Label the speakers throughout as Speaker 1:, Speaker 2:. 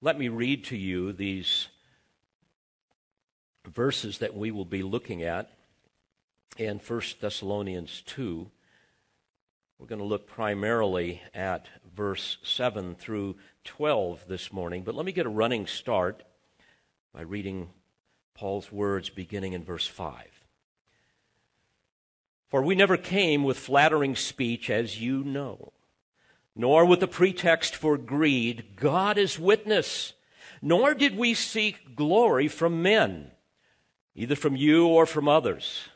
Speaker 1: Let me read to you these verses that we will be looking at in 1 Thessalonians 2. We're going to look primarily at verse 7 through 12 this morning, but let me get a running start by reading Paul's words beginning in verse 5. For we never came with flattering speech, as you know, nor with a pretext for greed. God is witness. Nor did we seek glory from men, either from you or from others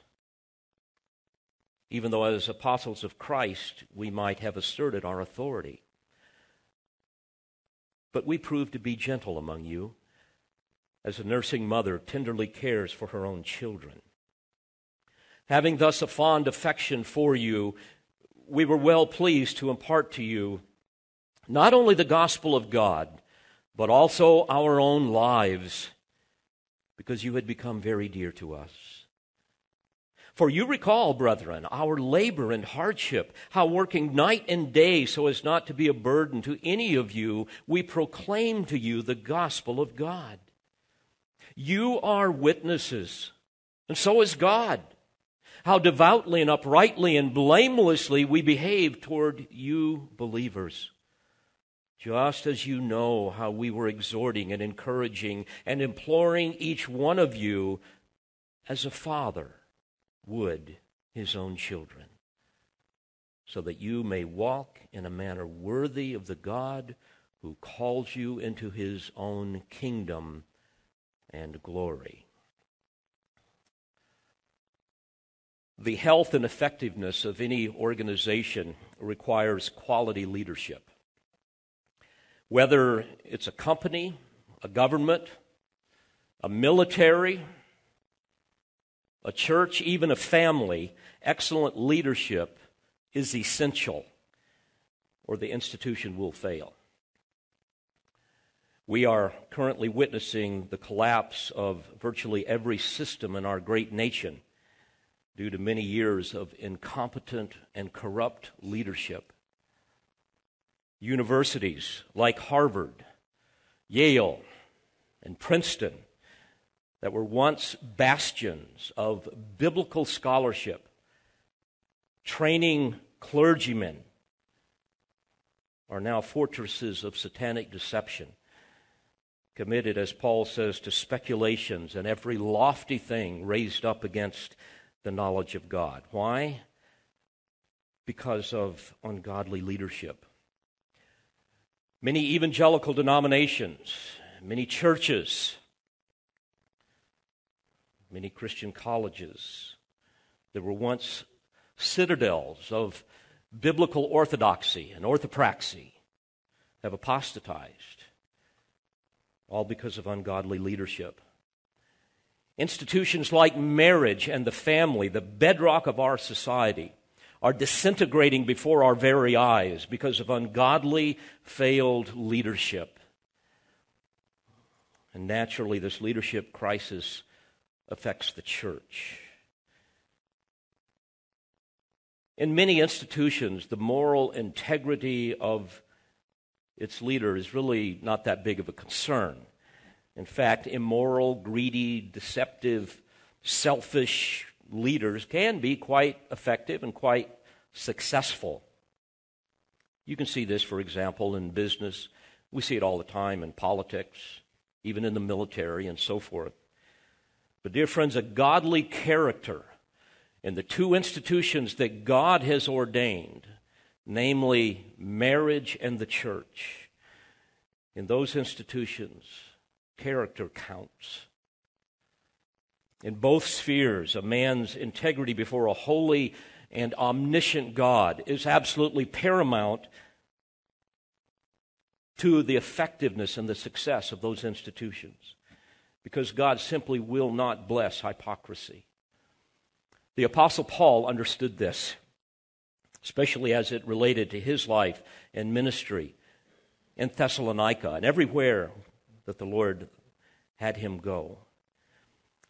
Speaker 1: even though as apostles of Christ we might have asserted our authority. But we proved to be gentle among you, as a nursing mother tenderly cares for her own children. Having thus a fond affection for you, we were well pleased to impart to you not only the gospel of God, but also our own lives, because you had become very dear to us. For you recall, brethren, our labor and hardship, how working night and day so as not to be a burden to any of you, we proclaim to you the gospel of God. You are witnesses, and so is God, how devoutly and uprightly and blamelessly we behave toward you believers. Just as you know how we were exhorting and encouraging and imploring each one of you as a father would his own children, so that you may walk in a manner worthy of the God who calls you into his own kingdom and glory. The health and effectiveness of any organization requires quality leadership. Whether it's a company, a government, a military, a church, even a family, excellent leadership is essential, or the institution will fail. We are currently witnessing the collapse of virtually every system in our great nation due to many years of incompetent and corrupt leadership. Universities like Harvard, Yale, and Princeton that were once bastions of biblical scholarship, training clergymen, are now fortresses of satanic deception, committed, as Paul says, to speculations and every lofty thing raised up against the knowledge of God. Why? Because of ungodly leadership. Many evangelical denominations, many churches, many Christian colleges. There were once citadels of biblical orthodoxy and orthopraxy have apostatized, all because of ungodly leadership. Institutions like marriage and the family, the bedrock of our society, are disintegrating before our very eyes because of ungodly, failed leadership. And naturally, this leadership crisis affects the church. In many institutions, the moral integrity of its leader is really not that big of a concern. In fact, immoral, greedy, deceptive, selfish leaders can be quite effective and quite successful. You can see this, for example, in business. We see it all the time in politics, even in the military, and so forth. But, dear friends, a godly character in the two institutions that God has ordained, namely marriage and the church, in those institutions, character counts. In both spheres, a man's integrity before a holy and omniscient God is absolutely paramount to the effectiveness and the success of those institutions because God simply will not bless hypocrisy. The Apostle Paul understood this, especially as it related to his life and ministry in Thessalonica and everywhere that the Lord had him go.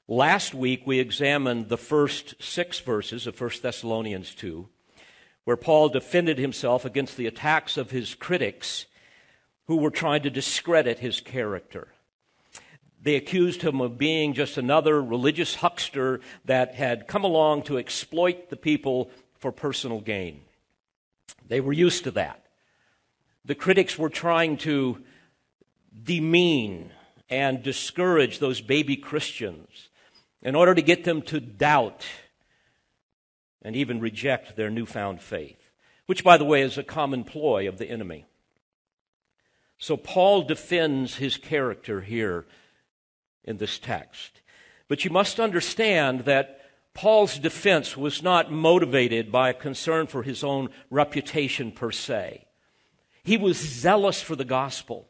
Speaker 1: Last week, we examined the first six verses of 1 Thessalonians 2, where Paul defended himself against the attacks of his critics who were trying to discredit his character. They accused him of being just another religious huckster that had come along to exploit the people for personal gain. They were used to that. The critics were trying to demean and discourage those baby Christians in order to get them to doubt and even reject their newfound faith, which, by the way, is a common ploy of the enemy. So Paul defends his character here in this text. But you must understand that Paul's defense was not motivated by a concern for his own reputation per se. He was zealous for the gospel.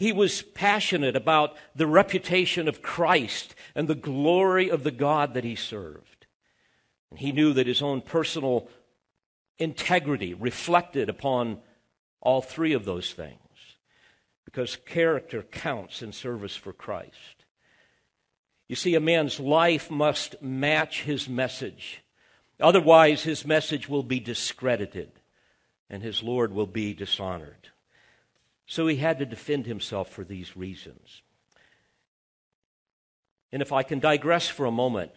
Speaker 1: He was passionate about the reputation of Christ and the glory of the God that he served. And he knew that his own personal integrity reflected upon all three of those things because character counts in service for Christ. You see, a man's life must match his message. Otherwise, his message will be discredited and his Lord will be dishonored. So he had to defend himself for these reasons. And if I can digress for a moment,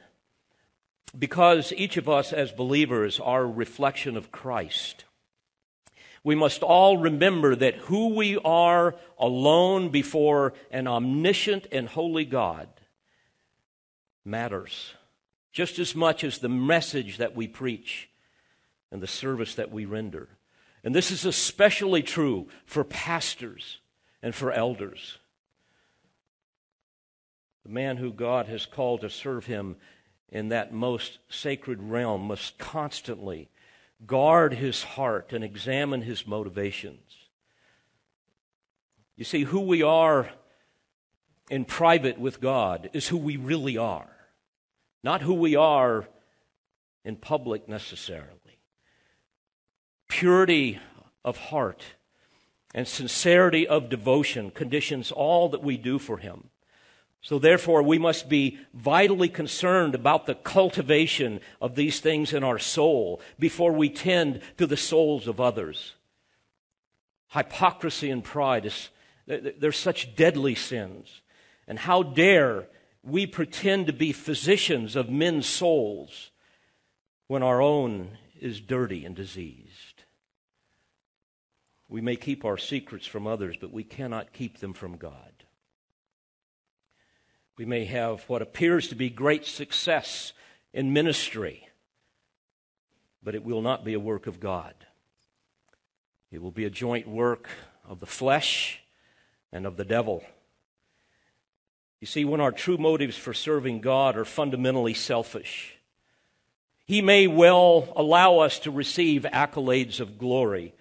Speaker 1: because each of us as believers are a reflection of Christ, we must all remember that who we are alone before an omniscient and holy God matters just as much as the message that we preach and the service that we render. And this is especially true for pastors and for elders. The man who God has called to serve him in that most sacred realm must constantly guard his heart and examine his motivations. You see, who we are in private with God is who we really are, not who we are in public necessarily. Purity of heart and sincerity of devotion conditions all that we do for Him. So, therefore, we must be vitally concerned about the cultivation of these things in our soul before we tend to the souls of others. Hypocrisy and pride, is, they're such deadly sins. And how dare we pretend to be physicians of men's souls when our own is dirty and diseased? We may keep our secrets from others, but we cannot keep them from God. We may have what appears to be great success in ministry, but it will not be a work of God. It will be a joint work of the flesh and of the devil. You see, when our true motives for serving God are fundamentally selfish, He may well allow us to receive accolades of glory,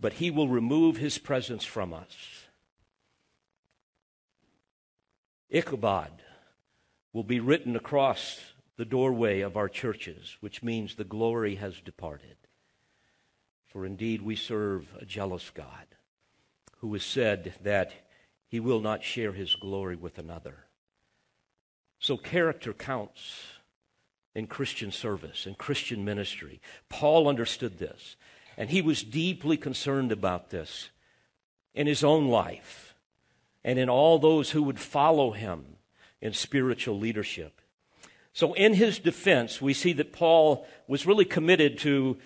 Speaker 1: but He will remove His presence from us. Ichabod will be written across the doorway of our churches, which means the glory has departed. For indeed we serve a jealous God who has said that he will not share his glory with another. So character counts in Christian service, in Christian ministry. Paul understood this, and he was deeply concerned about this in his own life and in all those who would follow him in spiritual leadership. So, in his defense, we see that Paul was really committed to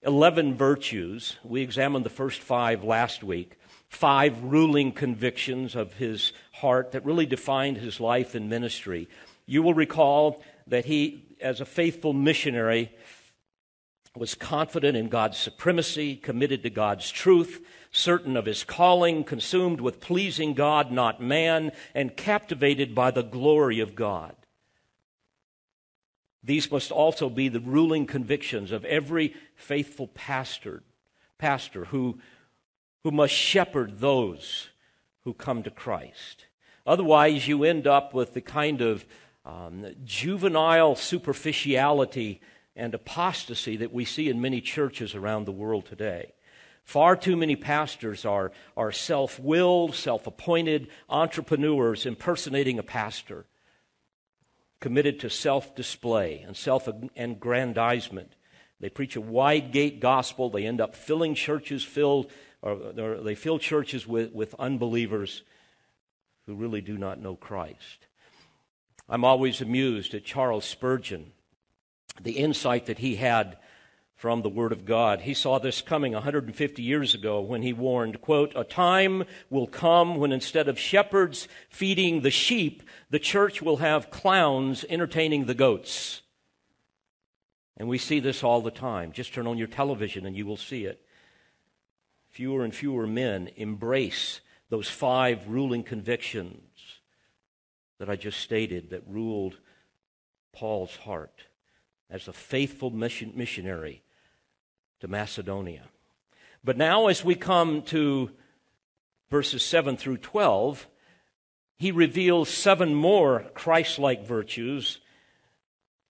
Speaker 1: 11 virtues. We examined the first five last week, five ruling convictions of his heart that really defined his life and ministry. You will recall that he, as a faithful missionary, was confident in God's supremacy, committed to God's truth, certain of his calling, consumed with pleasing God, not man, and captivated by the glory of God. These must also be the ruling convictions of every faithful pastor, pastor who, who must shepherd those who come to Christ. Otherwise, you end up with the kind of um, juvenile superficiality and apostasy that we see in many churches around the world today. Far too many pastors are, are self willed, self appointed entrepreneurs impersonating a pastor, committed to self display and self aggrandizement. They preach a wide gate gospel. They end up filling churches filled or, they fill churches with, with unbelievers who really do not know Christ. I'm always amused at Charles Spurgeon, the insight that he had from the Word of God. He saw this coming 150 years ago when he warned, quote, A time will come when instead of shepherds feeding the sheep, the church will have clowns entertaining the goats. And we see this all the time. Just turn on your television and you will see it. Fewer and fewer men embrace those five ruling convictions that I just stated that ruled Paul's heart as a faithful mission, missionary to Macedonia. But now, as we come to verses 7 through 12, he reveals seven more Christ like virtues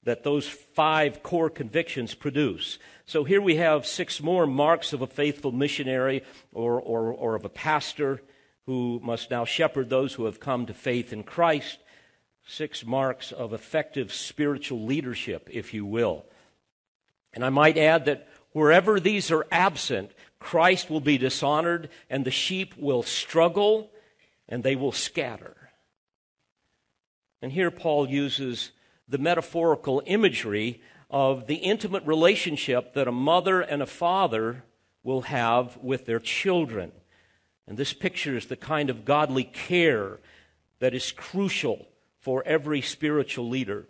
Speaker 1: that those five core convictions produce. So here we have six more marks of a faithful missionary or, or, or of a pastor who must now shepherd those who have come to faith in Christ. Six marks of effective spiritual leadership, if you will. And I might add that Wherever these are absent, Christ will be dishonored, and the sheep will struggle and they will scatter. And here Paul uses the metaphorical imagery of the intimate relationship that a mother and a father will have with their children. And this pictures the kind of godly care that is crucial for every spiritual leader.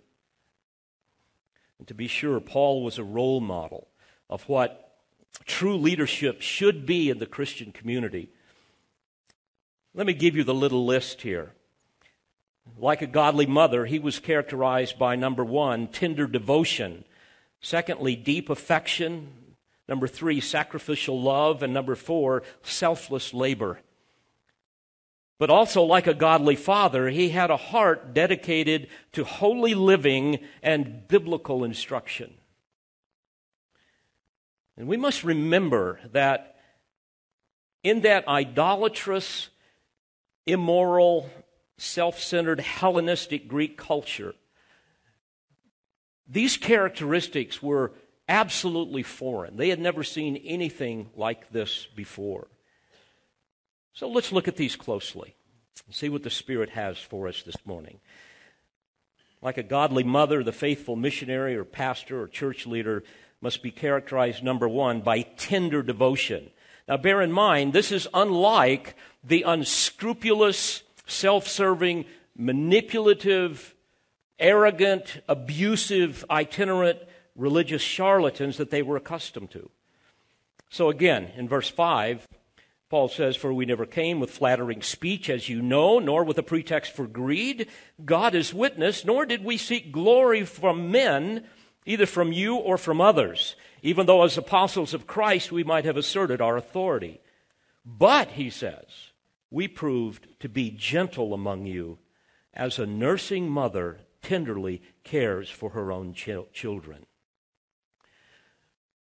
Speaker 1: And to be sure, Paul was a role model of what true leadership should be in the Christian community. Let me give you the little list here. Like a godly mother, he was characterized by number one, tender devotion. Secondly, deep affection. Number three, sacrificial love. And number four, selfless labor. But also, like a godly father, he had a heart dedicated to holy living and biblical instruction. And we must remember that in that idolatrous, immoral, self centered Hellenistic Greek culture, these characteristics were absolutely foreign. They had never seen anything like this before. So let's look at these closely and see what the Spirit has for us this morning. Like a godly mother, the faithful missionary or pastor or church leader must be characterized, number one, by tender devotion. Now, bear in mind, this is unlike the unscrupulous, self serving, manipulative, arrogant, abusive, itinerant religious charlatans that they were accustomed to. So, again, in verse 5, Paul says, For we never came with flattering speech, as you know, nor with a pretext for greed. God is witness, nor did we seek glory from men either from you or from others, even though as apostles of Christ we might have asserted our authority. But, he says, we proved to be gentle among you as a nursing mother tenderly cares for her own ch- children.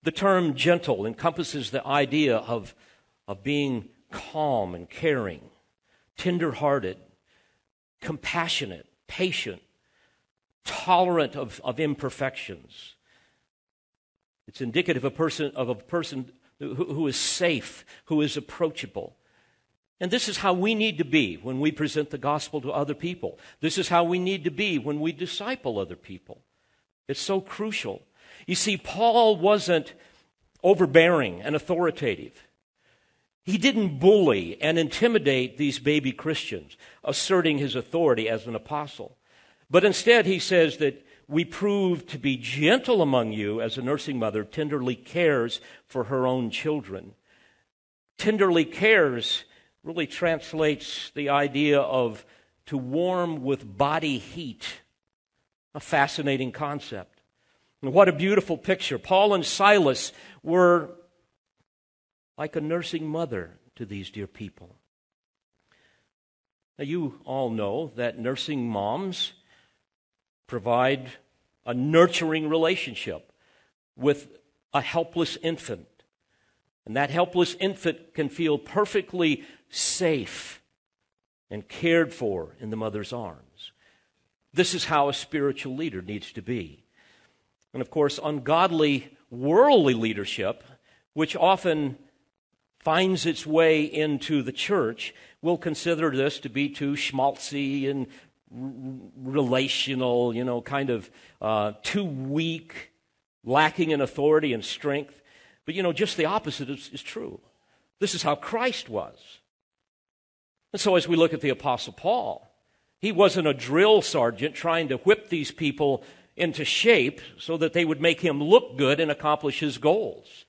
Speaker 1: The term gentle encompasses the idea of, of being calm and caring, tender hearted, compassionate, patient, tolerant of, of imperfections. It's indicative of a person, of a person who, who is safe, who is approachable. And this is how we need to be when we present the gospel to other people. This is how we need to be when we disciple other people. It's so crucial. You see, Paul wasn't overbearing and authoritative. He didn't bully and intimidate these baby Christians, asserting his authority as an apostle. But instead, he says that we prove to be gentle among you as a nursing mother tenderly cares for her own children. Tenderly cares really translates the idea of to warm with body heat. A fascinating concept. What a beautiful picture. Paul and Silas were like a nursing mother to these dear people. Now, you all know that nursing moms provide a nurturing relationship with a helpless infant. And that helpless infant can feel perfectly safe and cared for in the mother's arms. This is how a spiritual leader needs to be. And of course, ungodly, worldly leadership, which often finds its way into the church will consider this to be too schmaltzy and r- relational, you know, kind of uh, too weak, lacking in authority and strength. But, you know, just the opposite is, is true. This is how Christ was. And so, as we look at the Apostle Paul, he wasn't a drill sergeant trying to whip these people into shape so that they would make him look good and accomplish his goals.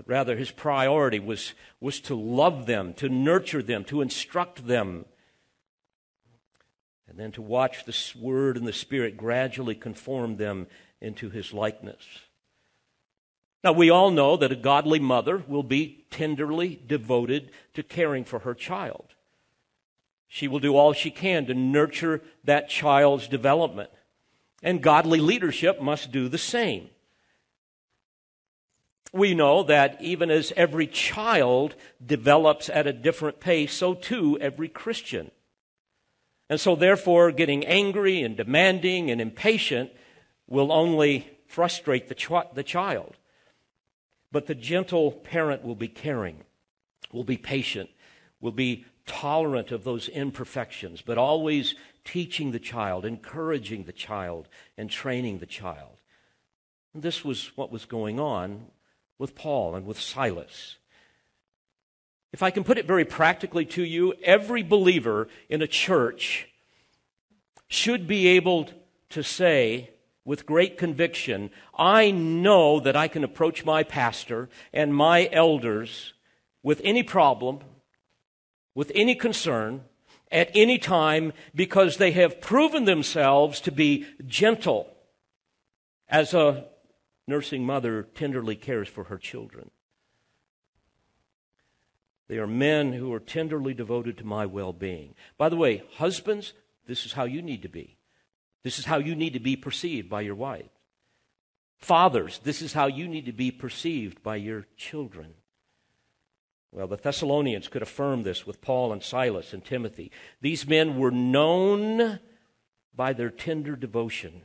Speaker 1: But rather, his priority was, was to love them, to nurture them, to instruct them, and then to watch the Word and the Spirit gradually conform them into his likeness. Now, we all know that a godly mother will be tenderly devoted to caring for her child. She will do all she can to nurture that child's development. And godly leadership must do the same. We know that even as every child develops at a different pace, so too every Christian. And so, therefore, getting angry and demanding and impatient will only frustrate the, ch- the child. But the gentle parent will be caring, will be patient, will be tolerant of those imperfections, but always teaching the child, encouraging the child, and training the child. This was what was going on with Paul and with Silas. If I can put it very practically to you, every believer in a church should be able to say with great conviction, I know that I can approach my pastor and my elders with any problem, with any concern, at any time, because they have proven themselves to be gentle as a nursing mother tenderly cares for her children. They are men who are tenderly devoted to my well being. By the way, husbands, this is how you need to be. This is how you need to be perceived by your wife. Fathers, this is how you need to be perceived by your children. Well, the Thessalonians could affirm this with Paul and Silas and Timothy. These men were known by their tender devotion.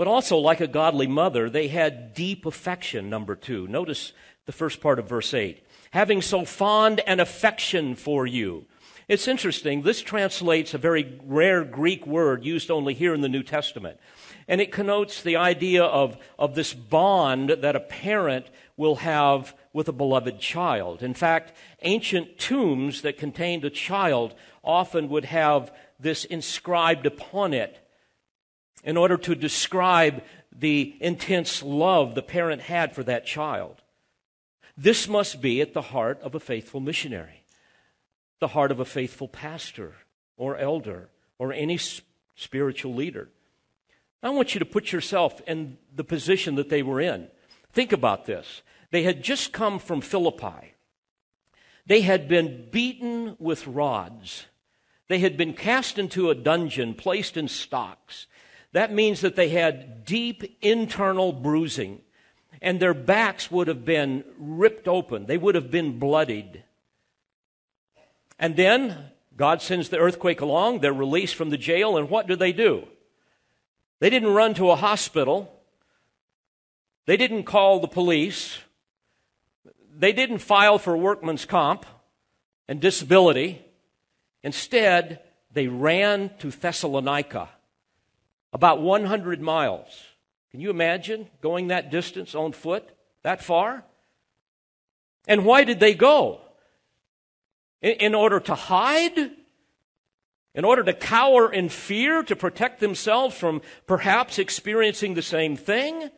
Speaker 1: But also, like a godly mother, they had deep affection, number two. Notice the first part of verse 8. Having so fond an affection for you. It's interesting. This translates a very rare Greek word used only here in the New Testament. And it connotes the idea of, of this bond that a parent will have with a beloved child. In fact, ancient tombs that contained a child often would have this inscribed upon it in order to describe the intense love the parent had for that child. This must be at the heart of a faithful missionary the heart of a faithful pastor or elder or any spiritual leader. I want you to put yourself in the position that they were in. Think about this. They had just come from Philippi. They had been beaten with rods. They had been cast into a dungeon, placed in stocks. That means that they had deep internal bruising, and their backs would have been ripped open. They would have been bloodied. And then God sends the earthquake along, they're released from the jail, and what do they do? They didn't run to a hospital. They didn't call the police. They didn't file for workman's comp and disability. Instead, they ran to Thessalonica, about 100 miles. Can you imagine going that distance on foot, that far? And why did they go? In, in order to hide? In order to cower in fear to protect themselves from perhaps experiencing the same thing?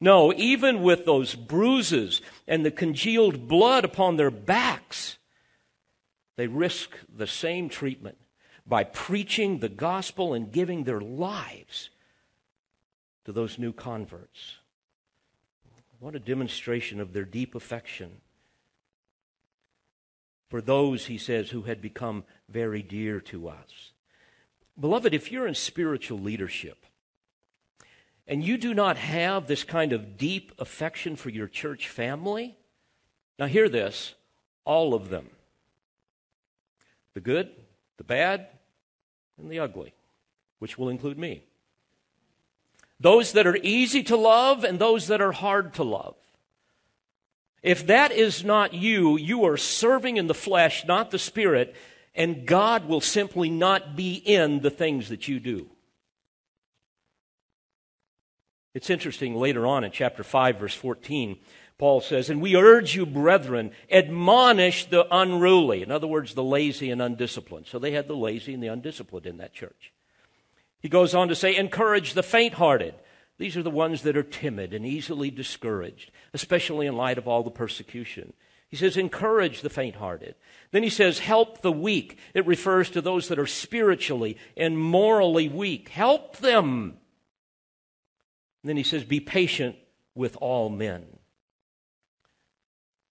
Speaker 1: No, even with those bruises and the congealed blood upon their backs, they risk the same treatment by preaching the gospel and giving their lives to those new converts. What a demonstration of their deep affection for those, he says, who had become very dear to us. Beloved, if you're in spiritual leadership and you do not have this kind of deep affection for your church family, now hear this all of them the good, the bad, and the ugly, which will include me. Those that are easy to love and those that are hard to love. If that is not you, you are serving in the flesh, not the spirit, and God will simply not be in the things that you do. It's interesting later on in chapter 5, verse 14, Paul says, And we urge you, brethren, admonish the unruly. In other words, the lazy and undisciplined. So they had the lazy and the undisciplined in that church. He goes on to say, Encourage the faint hearted. These are the ones that are timid and easily discouraged, especially in light of all the persecution. He says, encourage the faint hearted. Then he says, help the weak. It refers to those that are spiritually and morally weak. Help them. And then he says, be patient with all men.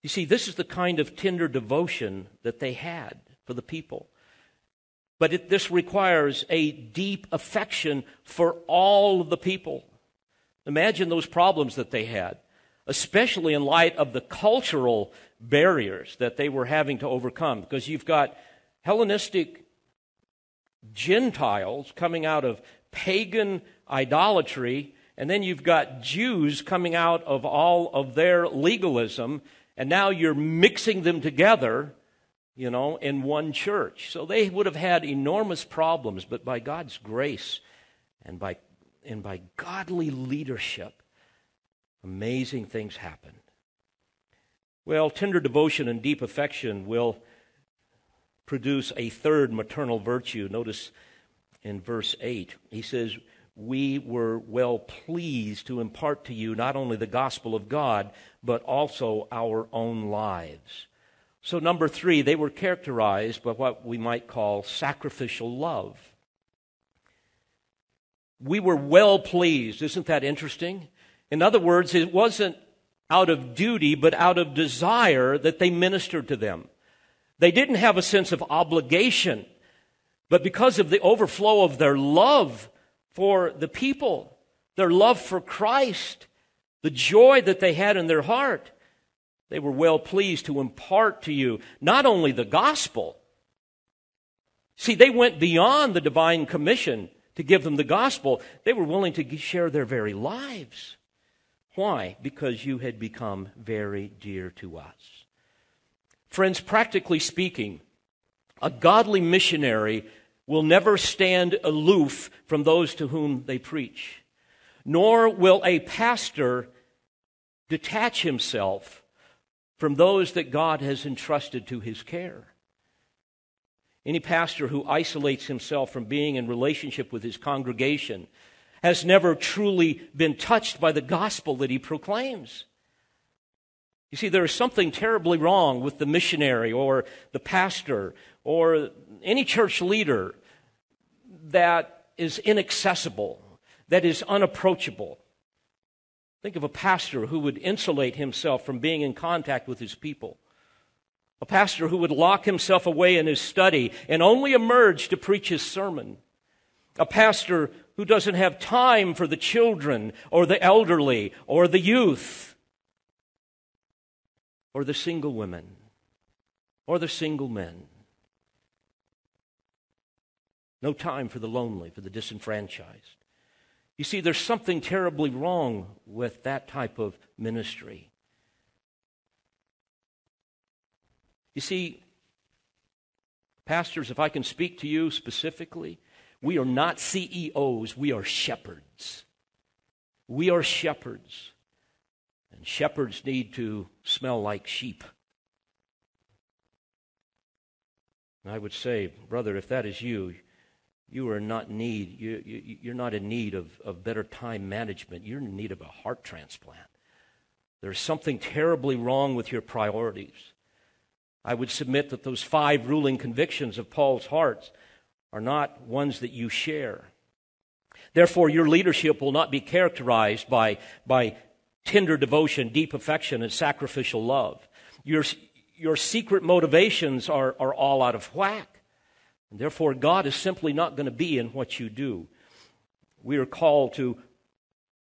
Speaker 1: You see, this is the kind of tender devotion that they had for the people. But it, this requires a deep affection for all of the people. Imagine those problems that they had, especially in light of the cultural barriers that they were having to overcome. Because you've got Hellenistic Gentiles coming out of pagan idolatry, and then you've got Jews coming out of all of their legalism, and now you're mixing them together, you know, in one church. So they would have had enormous problems, but by God's grace and by and by godly leadership, amazing things happen. Well, tender devotion and deep affection will produce a third maternal virtue. Notice in verse 8, he says, We were well pleased to impart to you not only the gospel of God, but also our own lives. So, number three, they were characterized by what we might call sacrificial love we were well pleased. Isn't that interesting? In other words, it wasn't out of duty, but out of desire that they ministered to them. They didn't have a sense of obligation, but because of the overflow of their love for the people, their love for Christ, the joy that they had in their heart, they were well pleased to impart to you not only the gospel. See, they went beyond the divine commission to give them the gospel, they were willing to share their very lives. Why? Because you had become very dear to us. Friends, practically speaking, a godly missionary will never stand aloof from those to whom they preach, nor will a pastor detach himself from those that God has entrusted to his care. Any pastor who isolates himself from being in relationship with his congregation has never truly been touched by the gospel that he proclaims. You see, there is something terribly wrong with the missionary or the pastor or any church leader that is inaccessible, that is unapproachable. Think of a pastor who would insulate himself from being in contact with his people. A pastor who would lock himself away in his study and only emerge to preach his sermon. A pastor who doesn't have time for the children or the elderly or the youth or the single women or the single men. No time for the lonely, for the disenfranchised. You see, there's something terribly wrong with that type of ministry. You see, pastors, if I can speak to you specifically, we are not CEOs, we are shepherds. We are shepherds. And shepherds need to smell like sheep. And I would say, brother, if that is you, you are not need you, you, you're not in need of, of better time management. You're in need of a heart transplant. There's something terribly wrong with your priorities. I would submit that those five ruling convictions of Paul's heart are not ones that you share. Therefore, your leadership will not be characterized by, by tender devotion, deep affection, and sacrificial love. Your, your secret motivations are, are all out of whack. And therefore, God is simply not going to be in what you do. We are called to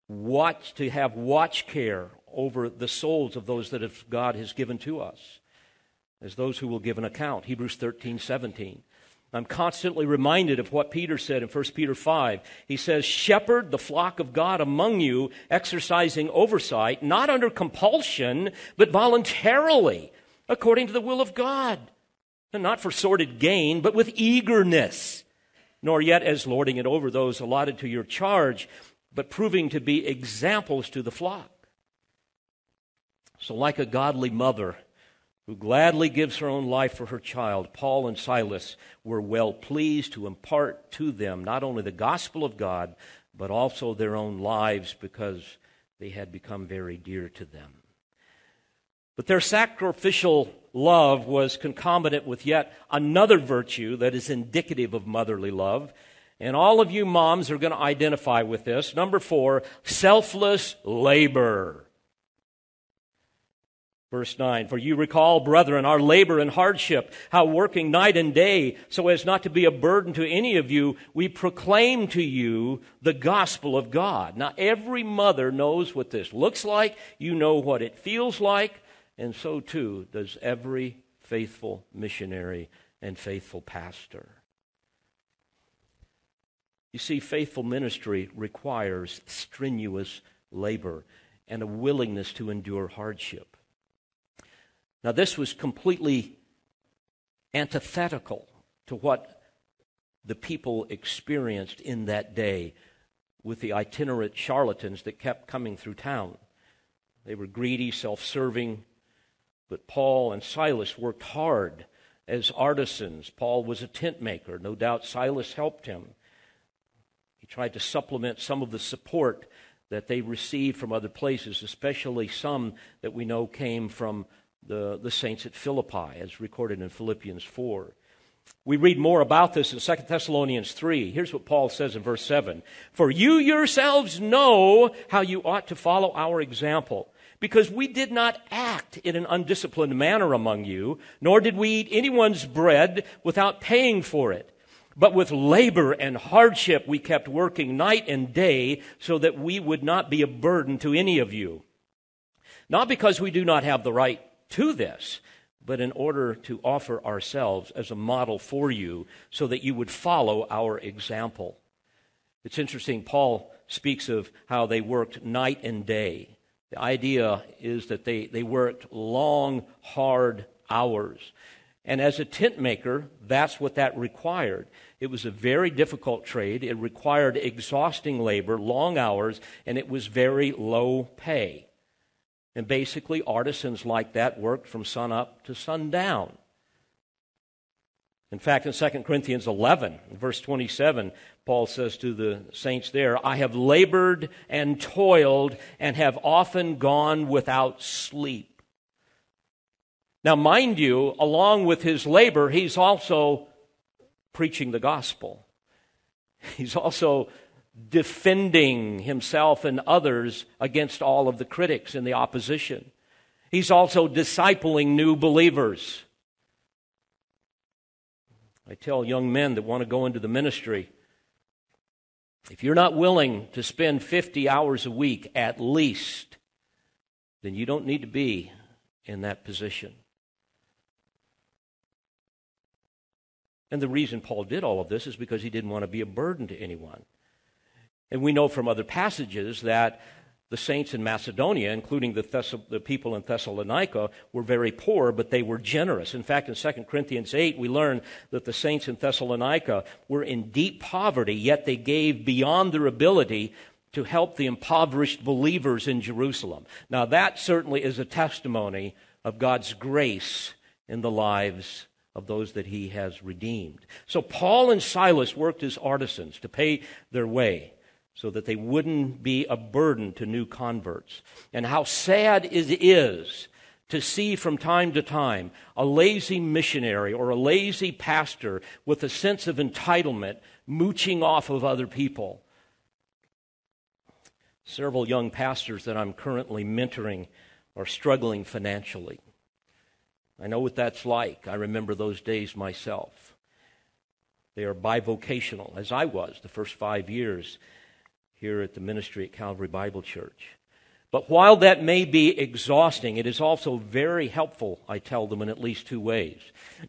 Speaker 1: watch, to have watch care over the souls of those that God has given to us as those who will give an account. Hebrews 13, 17. I'm constantly reminded of what Peter said in 1 Peter 5. He says, Shepherd the flock of God among you, exercising oversight, not under compulsion, but voluntarily, according to the will of God, not for sordid gain, but with eagerness, nor yet as lording it over those allotted to your charge, but proving to be examples to the flock. So, like a godly mother, who gladly gives her own life for her child, Paul and Silas were well pleased to impart to them not only the gospel of God, but also their own lives because they had become very dear to them. But their sacrificial love was concomitant with yet another virtue that is indicative of motherly love. And all of you moms are going to identify with this. Number four, selfless labor. Verse 9, for you recall, brethren, our labor and hardship, how working night and day, so as not to be a burden to any of you, we proclaim to you the gospel of God. Now, every mother knows what this looks like. You know what it feels like. And so too does every faithful missionary and faithful pastor. You see, faithful ministry requires strenuous labor and a willingness to endure hardship. Now, this was completely antithetical to what the people experienced in that day with the itinerant charlatans that kept coming through town. They were greedy, self serving, but Paul and Silas worked hard as artisans. Paul was a tent maker. No doubt Silas helped him. He tried to supplement some of the support that they received from other places, especially some that we know came from the, the saints at Philippi, as recorded in Philippians 4. We read more about this in 2 Thessalonians 3. Here's what Paul says in verse 7 For you yourselves know how you ought to follow our example, because we did not act in an undisciplined manner among you, nor did we eat anyone's bread without paying for it. But with labor and hardship we kept working night and day so that we would not be a burden to any of you. Not because we do not have the right to this, but in order to offer ourselves as a model for you so that you would follow our example. It's interesting, Paul speaks of how they worked night and day. The idea is that they, they worked long, hard hours. And as a tent maker, that's what that required. It was a very difficult trade. It required exhausting labor, long hours, and it was very low pay. And basically, artisans like that worked from sun up to sundown. In fact, in 2 Corinthians 11, verse 27, Paul says to the saints there, I have labored and toiled and have often gone without sleep. Now, mind you, along with his labor, he's also preaching the gospel. He's also defending himself and others against all of the critics and the opposition. He's also discipling new believers. I tell young men that want to go into the ministry if you're not willing to spend 50 hours a week at least, then you don't need to be in that position. And the reason Paul did all of this is because he didn't want to be a burden to anyone. And we know from other passages that the saints in Macedonia, including the, Thess- the, people in Thessalonica, were very poor, but they were generous. In fact, in 2 Corinthians 8, we learn that the saints in Thessalonica were in deep poverty, yet they gave beyond their ability to help the impoverished believers in Jerusalem. Now, that certainly is a testimony of God's grace in the lives of those that he has redeemed. So, Paul and Silas worked as artisans to pay their way so that they wouldn't be a burden to new converts. And how sad it is to see from time to time a lazy missionary or a lazy pastor with a sense of entitlement mooching off of other people. Several young pastors that I'm currently mentoring are struggling financially. I know what that's like. I remember those days myself. They are bivocational, as I was the first five years here at the ministry at Calvary Bible Church. But while that may be exhausting, it is also very helpful, I tell them, in at least two ways.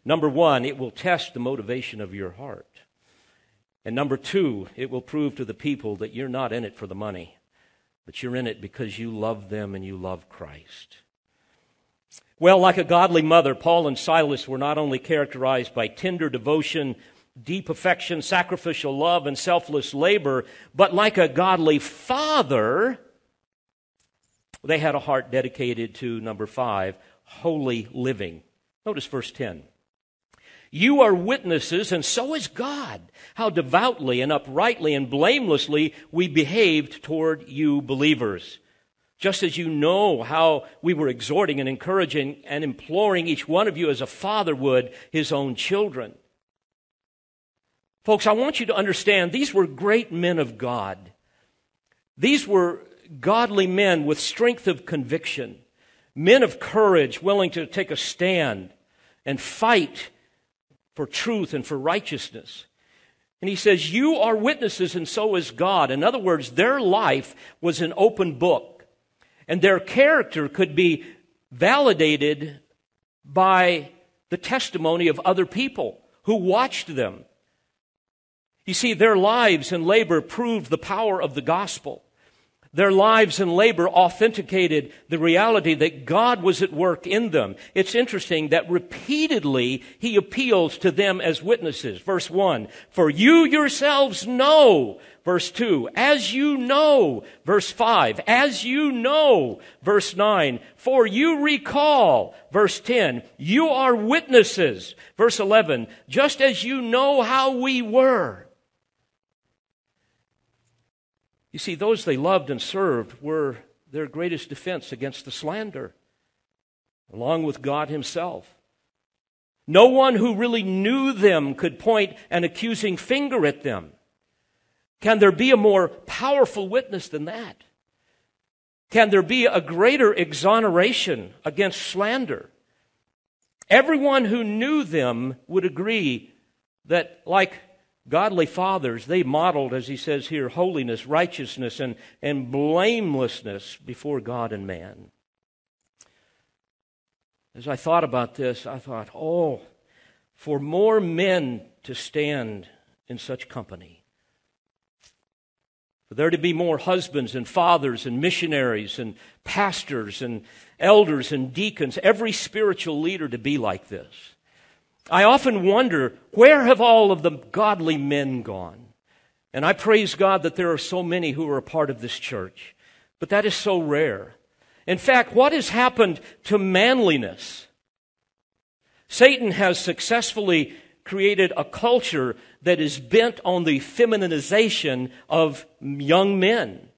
Speaker 1: Number one, it will test the motivation of your heart. And number two, it will prove to the people that you're not in it for the money, but you're in it because you love them and you love Christ. Well, like a godly mother, Paul and Silas were not only characterized by tender devotion, deep affection, sacrificial love, and selfless labor, but like a godly father, they had a heart dedicated to, number five, holy living. Notice verse 10. You are witnesses, and so is God, how devoutly and uprightly and blamelessly we behaved toward you believers. Just as you know how we were exhorting and encouraging and imploring each one of you as a father would his own children. Folks, I want you to understand these were great men of God. These were godly men with strength of conviction, men of courage willing to take a stand and fight for truth and for righteousness. And he says, You are witnesses, and so is God. In other words, their life was an open book, and their character could be validated by the testimony of other people who watched them. You see, their lives and labor proved the power of the gospel. Their lives and labor authenticated the reality that God was at work in them. It's interesting that repeatedly he appeals to them as witnesses. Verse 1, for you yourselves know. Verse 2, as you know. Verse 5, as you know. Verse 9, for you recall. Verse 10, you are witnesses. Verse 11, just as you know how we were. You see, those they loved and served were their greatest defense against the slander, along with God Himself. No one who really knew them could point an accusing finger at them. Can there be a more powerful witness than that? Can there be a greater exoneration against slander? Everyone who knew them would agree that, like godly fathers, they modeled, as he says here, holiness, righteousness, and, and blamelessness before God and man. As I thought about this, I thought, oh, for more men to stand in such company. For there to be more husbands and fathers and missionaries and pastors and elders and deacons, every spiritual leader to be like this. I often wonder where have all of the godly men gone? And I praise God that there are so many who are a part of this church. But that is so rare. In fact, what has happened to manliness? Satan has successfully created a culture that is bent on the feminization of young men.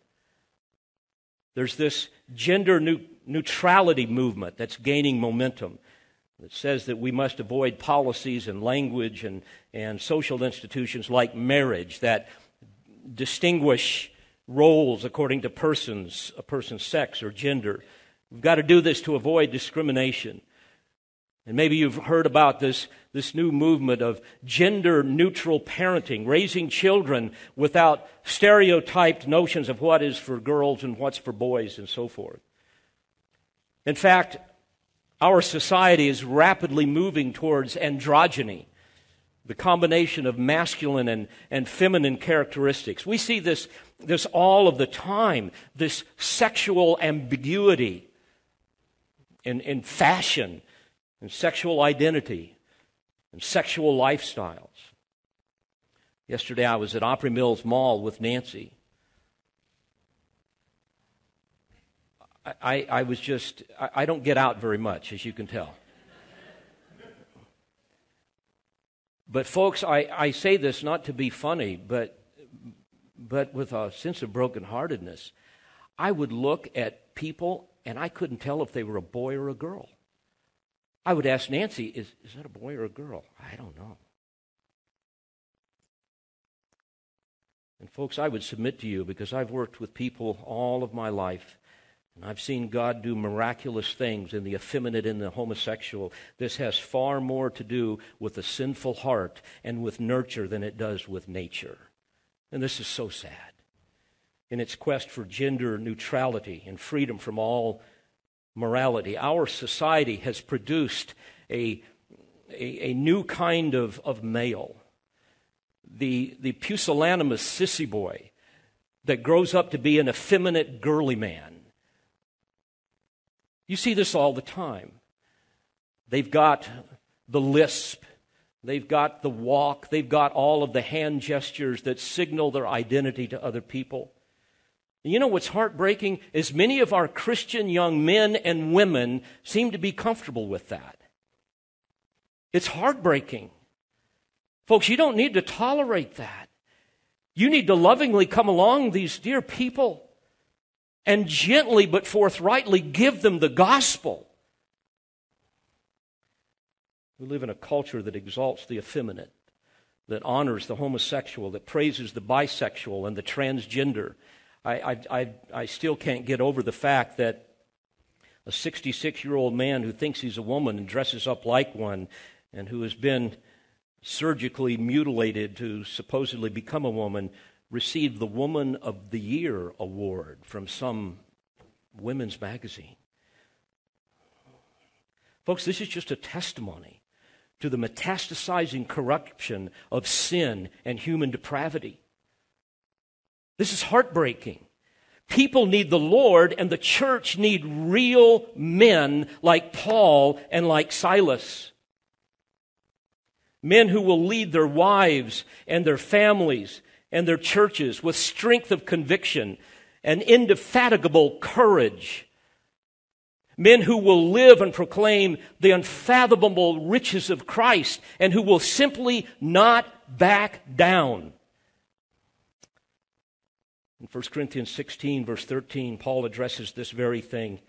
Speaker 1: There's this gender neutrality movement that's gaining momentum. It says that we must avoid policies and language and, and social institutions like marriage that distinguish roles according to persons, a person's sex or gender. We've got to do this to avoid discrimination. And maybe you've heard about this, this new movement of gender neutral parenting, raising children without stereotyped notions of what is for girls and what's for boys and so forth. In fact, our society is rapidly moving towards androgyny, the combination of masculine and, and feminine characteristics. We see this, this all of the time, this sexual ambiguity in, in fashion and sexual identity and sexual lifestyles. Yesterday I was at Opry Mills Mall with Nancy. I, I was just, I, I don't get out very much, as you can tell. But, folks, I, I say this not to be funny, but, but with a sense of brokenheartedness. I would look at people and I couldn't tell if they were a boy or a girl. I would ask Nancy, is, is that a boy or a girl? I don't know. And, folks, I would submit to you because I've worked with people all of my life and I've seen God do miraculous things in the effeminate and the homosexual. This has far more to do with a sinful heart and with nurture than it does with nature. And this is so sad. in its quest for gender neutrality and freedom from all morality. Our society has produced a, a, a new kind of, of male, the, the pusillanimous sissy boy that grows up to be an effeminate, girly man. You see this all the time. They've got the lisp, they've got the walk, they've got all of the hand gestures that signal their identity to other people. You know what's heartbreaking is many of our Christian young men and women seem to be comfortable with that. It's heartbreaking. Folks, you don't need to tolerate that. You need to lovingly come along these dear people and gently but forthrightly give them the gospel. We live in a culture that exalts the effeminate, that honors the homosexual, that praises the bisexual and the transgender I, I, I, still can't get over the fact that a 66 year old man who thinks he's a woman and dresses up like one and who has been surgically mutilated to supposedly become a woman received the Woman of the Year award from some women's magazine. Folks, this is just a testimony to the metastasizing corruption of sin and human depravity. This is heartbreaking. People need the Lord, and the church need real men like Paul and like Silas. Men who will lead their wives and their families and their churches with strength of conviction and indefatigable courage. Men who will live and proclaim the unfathomable riches of Christ and who will simply not back down. In 1 Corinthians 16, verse 13, Paul addresses this very thing.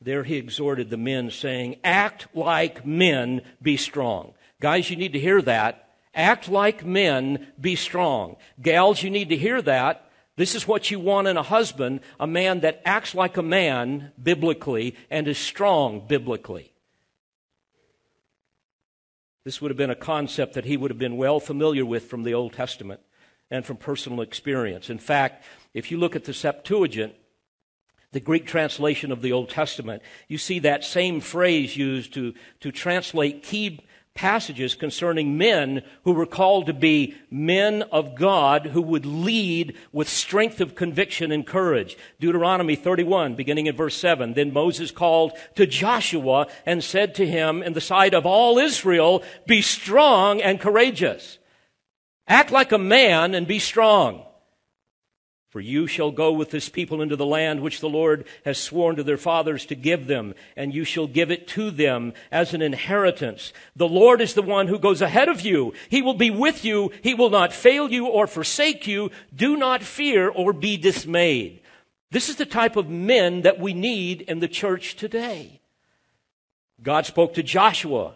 Speaker 1: There he exhorted the men, saying, Act like men, be strong. Guys, you need to hear that. Act like men, be strong. Gals, you need to hear that. This is what you want in a husband a man that acts like a man biblically and is strong biblically. This would have been a concept that he would have been well familiar with from the Old Testament and from personal experience. In fact, if you look at the Septuagint, the Greek translation of the Old Testament, you see that same phrase used to, to translate key passages concerning men who were called to be men of God who would lead with strength of conviction and courage. Deuteronomy 31, beginning in verse 7. Then Moses called to Joshua and said to him in the sight of all Israel, Be strong and courageous. Act like a man and be strong. For you shall go with this people into the land which the Lord has sworn to their fathers to give them, and you shall give it to them as an inheritance. The Lord is the one who goes ahead of you. He will be with you. He will not fail you or forsake you. Do not fear or be dismayed. This is the type of men that we need in the church today. God spoke to Joshua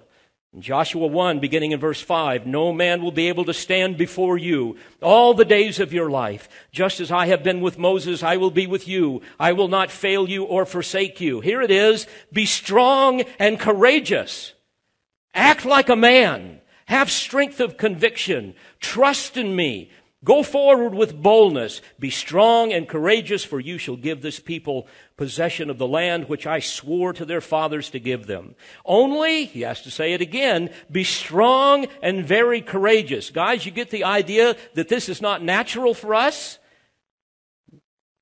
Speaker 1: in Joshua 1, beginning in verse 5, no man will be able to stand before you all the days of your life. Just as I have been with Moses, I will be with you. I will not fail you or forsake you. Here it is. Be strong and courageous. Act like a man. Have strength of conviction. Trust in me. Go forward with boldness. Be strong and courageous, for you shall give this people possession of the land which I swore to their fathers to give them. Only, he has to say it again, be strong and very courageous. Guys, you get the idea that this is not natural for us?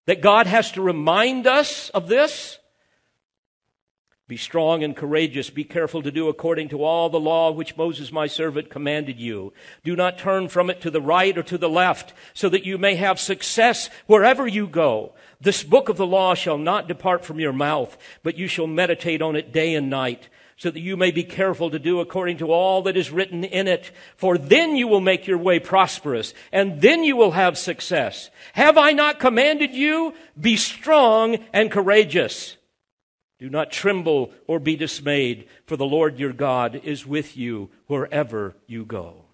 Speaker 1: That God has to remind us of this? Be strong and courageous. Be careful to do according to all the law which Moses my servant commanded you. Do not turn from it to the right or to the left, so that you may have success wherever you go. This book of the law shall not depart from your mouth, but you shall meditate on it day and night, so that you may be careful to do according to all that is written in it. For then you will make your way prosperous, and then you will have success. Have I not commanded you? Be strong and courageous. Do not tremble or be dismayed, for the Lord your God is with you wherever you go.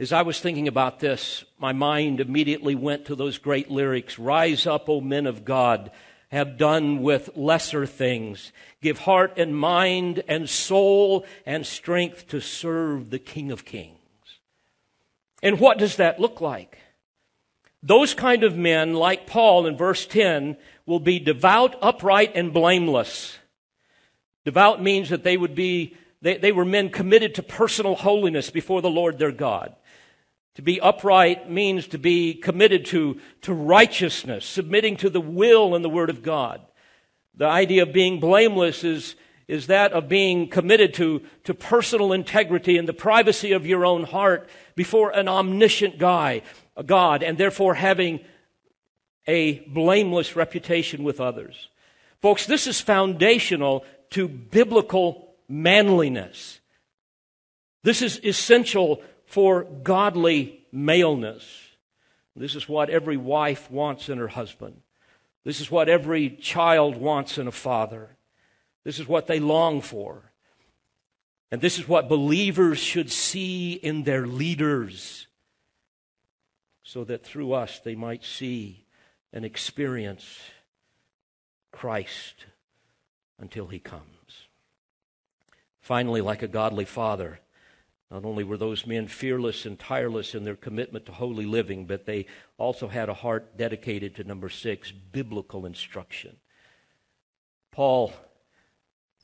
Speaker 1: As I was thinking about this, my mind immediately went to those great lyrics Rise up, O men of God, have done with lesser things. Give heart and mind and soul and strength to serve the King of Kings. And what does that look like? Those kind of men, like Paul in verse 10, will be devout, upright, and blameless. Devout means that they would be, they, they were men committed to personal holiness before the Lord their God. To be upright means to be committed to, to righteousness, submitting to the will and the word of God. The idea of being blameless is, is that of being committed to, to personal integrity and the privacy of your own heart before an omniscient guy, a God, and therefore having a blameless reputation with others. Folks, this is foundational to biblical manliness. This is essential for godly maleness. This is what every wife wants in her husband. This is what every child wants in a father. This is what they long for. And this is what believers should see in their leaders, so that through us they might see and experience Christ until he comes. Finally, like a godly father, not only were those men fearless and tireless in their commitment to holy living, but they also had a heart dedicated to number six, biblical instruction. Paul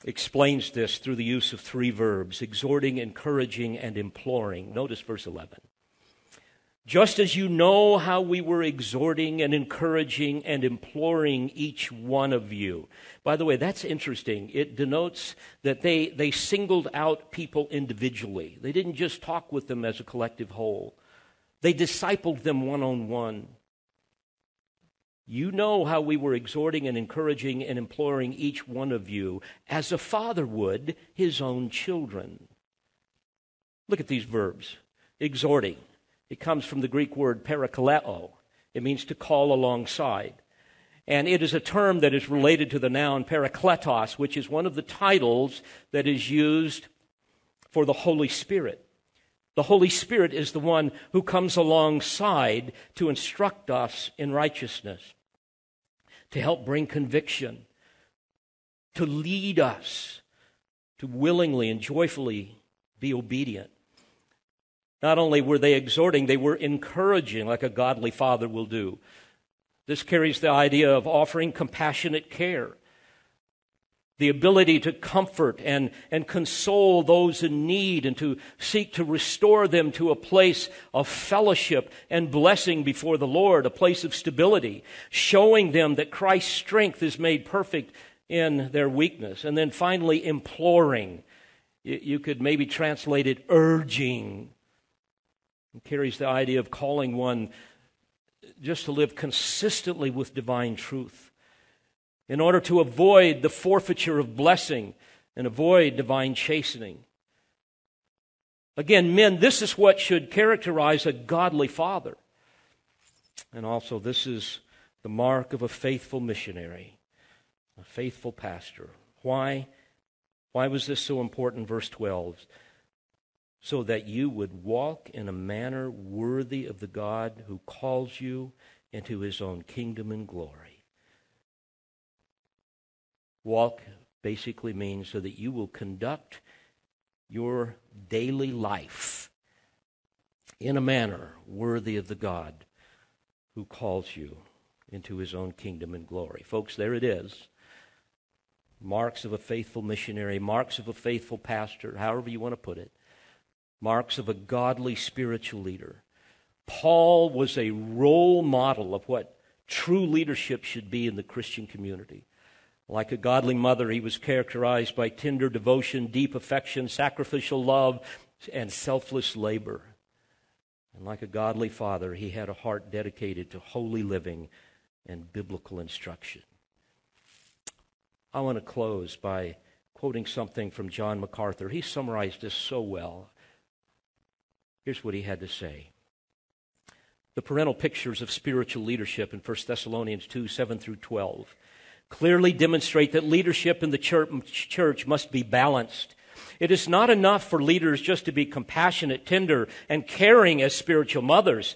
Speaker 1: explains this through the use of three verbs exhorting, encouraging, and imploring. Notice verse 11. Just as you know how we were exhorting and encouraging and imploring each one of you. By the way, that's interesting. It denotes that they, they singled out people individually. They didn't just talk with them as a collective whole, they discipled them one on one. You know how we were exhorting and encouraging and imploring each one of you as a father would his own children. Look at these verbs exhorting it comes from the Greek word parakaleo. It means to call alongside. And it is a term that is related to the noun parakletos, which is one of the titles that is used for the Holy Spirit. The Holy Spirit is the one who comes alongside to instruct us in righteousness, to help bring conviction, to lead us to willingly and joyfully be obedient. Not only were they exhorting, they were encouraging, like a godly father will do. This carries the idea of offering compassionate care, the ability to comfort and, and console those in need and to seek to restore them to a place of fellowship and blessing before the Lord, a place of stability, showing them that Christ's strength is made perfect in their weakness. And then finally, imploring. You could maybe translate it urging carries the idea of calling one just to live consistently with divine truth in order to avoid the forfeiture of blessing and avoid divine chastening. Again, men, this is what should characterize a godly father. And also, this is the mark of a faithful missionary, a faithful pastor. Why? Why was this so important? Verse 12 so that you would walk in a manner worthy of the God who calls you into his own kingdom and glory. Walk basically means so that you will conduct your daily life in a manner worthy of the God who calls you into his own kingdom and glory. Folks, there it is. Marks of a faithful missionary, marks of a faithful pastor, however you want to put it marks of a godly spiritual leader. Paul was a role model of what true leadership should be in the Christian community. Like a godly mother, he was characterized by tender devotion, deep affection, sacrificial love, and selfless labor. And like a godly father, he had a heart dedicated to holy living and biblical instruction. I want to close by quoting something from John MacArthur. He summarized this so well. Here's what he had to say. The parental pictures of spiritual leadership in 1 Thessalonians 2 7 through 12 clearly demonstrate that leadership in the church must be balanced. It is not enough for leaders just to be compassionate, tender, and caring as spiritual mothers.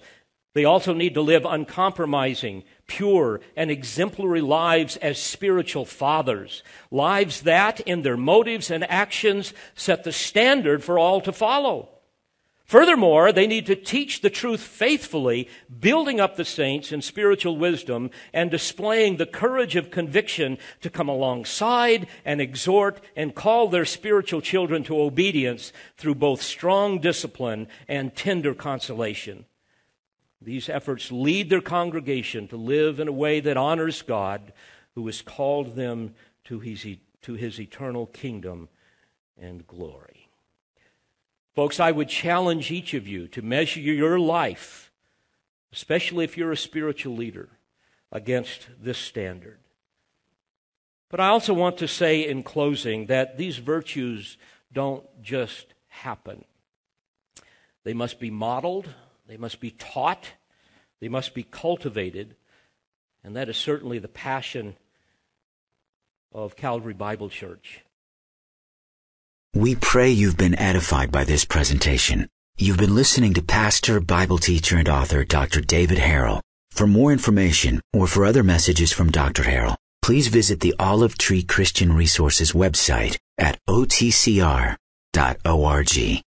Speaker 1: They also need to live uncompromising, pure, and exemplary lives as spiritual fathers. Lives that, in their motives and actions, set the standard for all to follow. Furthermore, they need to teach the truth faithfully, building up the saints in spiritual wisdom and displaying the courage of conviction to come alongside and exhort and call their spiritual children to obedience through both strong discipline and tender consolation. These efforts lead their congregation to live in a way that honors God, who has called them to his, to his eternal kingdom and glory. Folks, I would challenge each of you to measure your life, especially if you're a spiritual leader, against this standard. But I also want to say in closing that these virtues don't just happen. They must be modeled, they must be taught, they must be cultivated, and that is certainly the passion of Calvary Bible Church.
Speaker 2: We pray you've been edified by this presentation. You've been listening to pastor, Bible teacher, and author Dr. David Harrell. For more information or for other messages from Dr. Harrell, please visit the Olive Tree Christian Resources website at otcr.org.